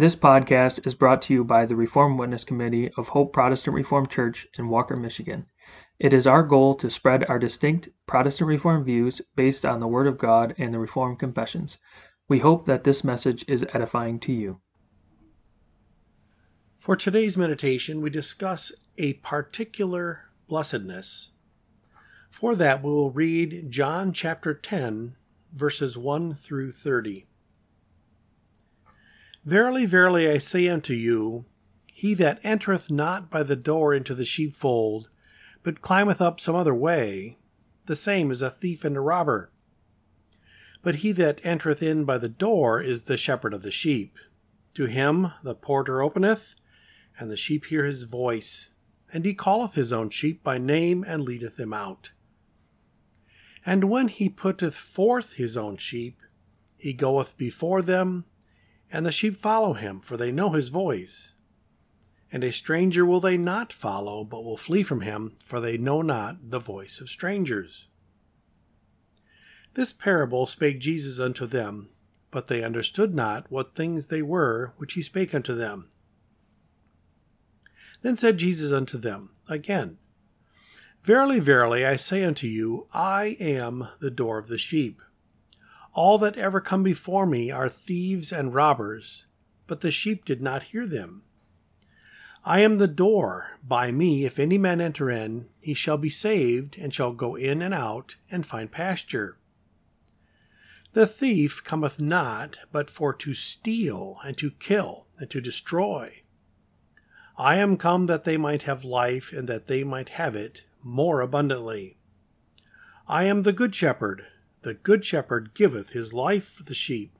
This podcast is brought to you by the Reformed Witness Committee of Hope Protestant Reformed Church in Walker, Michigan. It is our goal to spread our distinct Protestant Reformed views based on the Word of God and the Reformed Confessions. We hope that this message is edifying to you. For today's meditation, we discuss a particular blessedness. For that, we will read John chapter 10, verses 1 through 30. Verily, verily, I say unto you, he that entereth not by the door into the sheepfold, but climbeth up some other way, the same is a thief and a robber. But he that entereth in by the door is the shepherd of the sheep. To him the porter openeth, and the sheep hear his voice, and he calleth his own sheep by name and leadeth them out. And when he putteth forth his own sheep, he goeth before them, and the sheep follow him, for they know his voice. And a stranger will they not follow, but will flee from him, for they know not the voice of strangers. This parable spake Jesus unto them, but they understood not what things they were which he spake unto them. Then said Jesus unto them again, Verily, verily, I say unto you, I am the door of the sheep. All that ever come before me are thieves and robbers, but the sheep did not hear them. I am the door. By me, if any man enter in, he shall be saved, and shall go in and out, and find pasture. The thief cometh not but for to steal, and to kill, and to destroy. I am come that they might have life, and that they might have it more abundantly. I am the good shepherd. The good shepherd giveth his life for the sheep.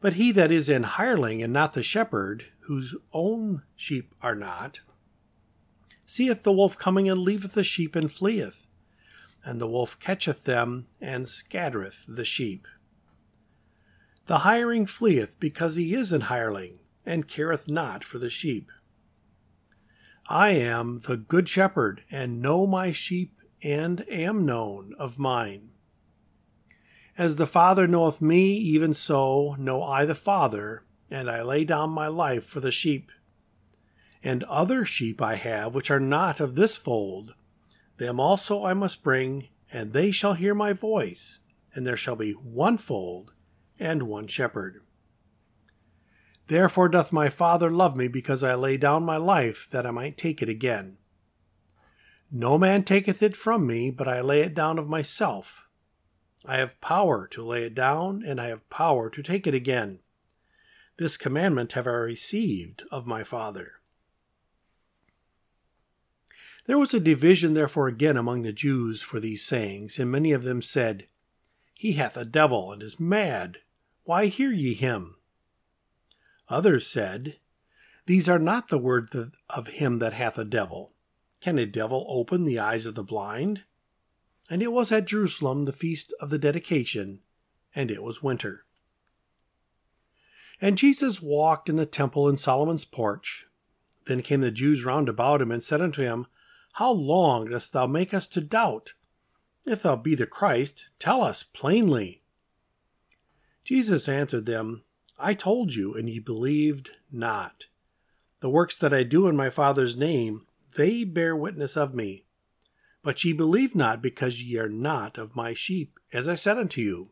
But he that is an hireling and not the shepherd, whose own sheep are not, seeth the wolf coming and leaveth the sheep and fleeth. And the wolf catcheth them and scattereth the sheep. The hireling fleeth because he is an hireling, and careth not for the sheep. I am the good shepherd, and know my sheep, and am known of mine. As the Father knoweth me, even so know I the Father, and I lay down my life for the sheep. And other sheep I have which are not of this fold, them also I must bring, and they shall hear my voice, and there shall be one fold and one shepherd. Therefore doth my Father love me, because I lay down my life, that I might take it again. No man taketh it from me, but I lay it down of myself. I have power to lay it down, and I have power to take it again. This commandment have I received of my Father. There was a division therefore again among the Jews for these sayings, and many of them said, He hath a devil, and is mad. Why hear ye him? Others said, These are not the words of him that hath a devil. Can a devil open the eyes of the blind? And it was at Jerusalem the feast of the dedication, and it was winter. And Jesus walked in the temple in Solomon's porch. Then came the Jews round about him, and said unto him, How long dost thou make us to doubt? If thou be the Christ, tell us plainly. Jesus answered them, I told you, and ye believed not. The works that I do in my Father's name, they bear witness of me. But ye believe not, because ye are not of my sheep, as I said unto you.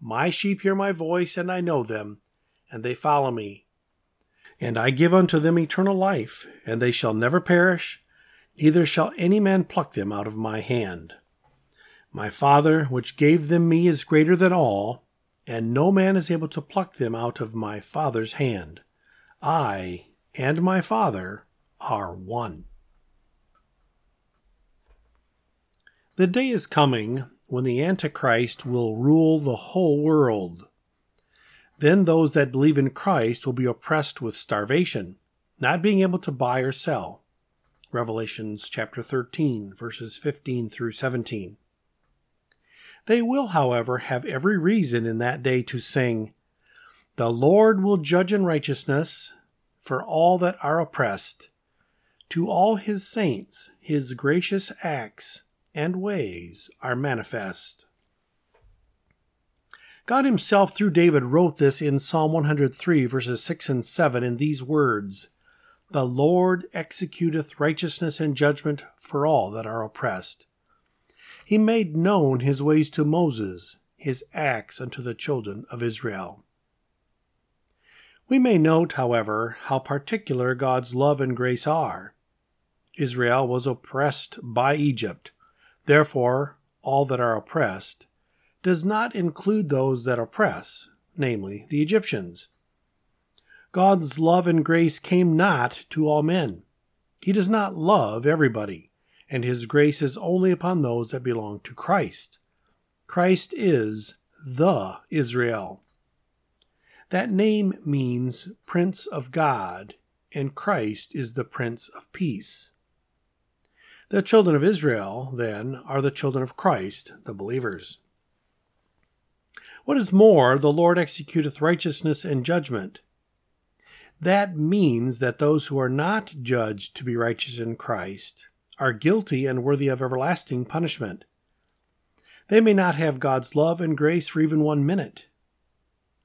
My sheep hear my voice, and I know them, and they follow me. And I give unto them eternal life, and they shall never perish, neither shall any man pluck them out of my hand. My Father, which gave them me, is greater than all, and no man is able to pluck them out of my Father's hand. I and my Father are one. The day is coming when the Antichrist will rule the whole world. Then those that believe in Christ will be oppressed with starvation, not being able to buy or sell. Revelations chapter 13, verses 15 through 17. They will, however, have every reason in that day to sing, The Lord will judge in righteousness for all that are oppressed. To all his saints, his gracious acts and ways are manifest. God Himself, through David, wrote this in Psalm 103, verses 6 and 7, in these words The Lord executeth righteousness and judgment for all that are oppressed. He made known His ways to Moses, His acts unto the children of Israel. We may note, however, how particular God's love and grace are. Israel was oppressed by Egypt. Therefore, all that are oppressed does not include those that oppress, namely, the Egyptians. God's love and grace came not to all men. He does not love everybody, and his grace is only upon those that belong to Christ. Christ is the Israel. That name means Prince of God, and Christ is the Prince of Peace. The children of Israel, then, are the children of Christ, the believers. What is more, the Lord executeth righteousness and judgment. That means that those who are not judged to be righteous in Christ are guilty and worthy of everlasting punishment. They may not have God's love and grace for even one minute.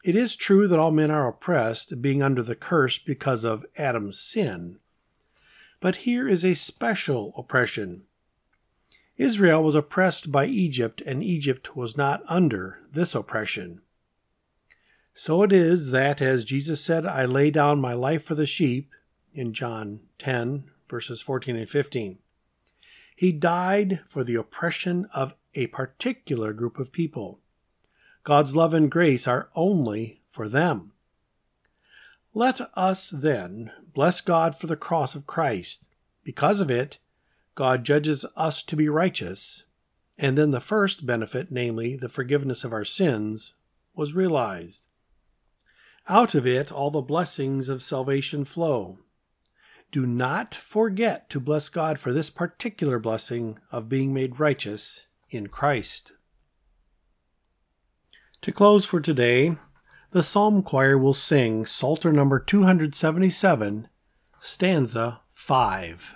It is true that all men are oppressed, being under the curse because of Adam's sin. But here is a special oppression Israel was oppressed by Egypt, and Egypt was not under this oppression. So it is that, as Jesus said, I lay down my life for the sheep, in John 10, verses 14 and 15, he died for the oppression of a particular group of people. God's love and grace are only for them. Let us, then, bless God for the cross of Christ. Because of it, God judges us to be righteous, and then the first benefit, namely the forgiveness of our sins, was realized. Out of it all the blessings of salvation flow. Do not forget to bless God for this particular blessing of being made righteous in Christ. To close for today, the Psalm Choir will sing Psalter number 277, stanza 5.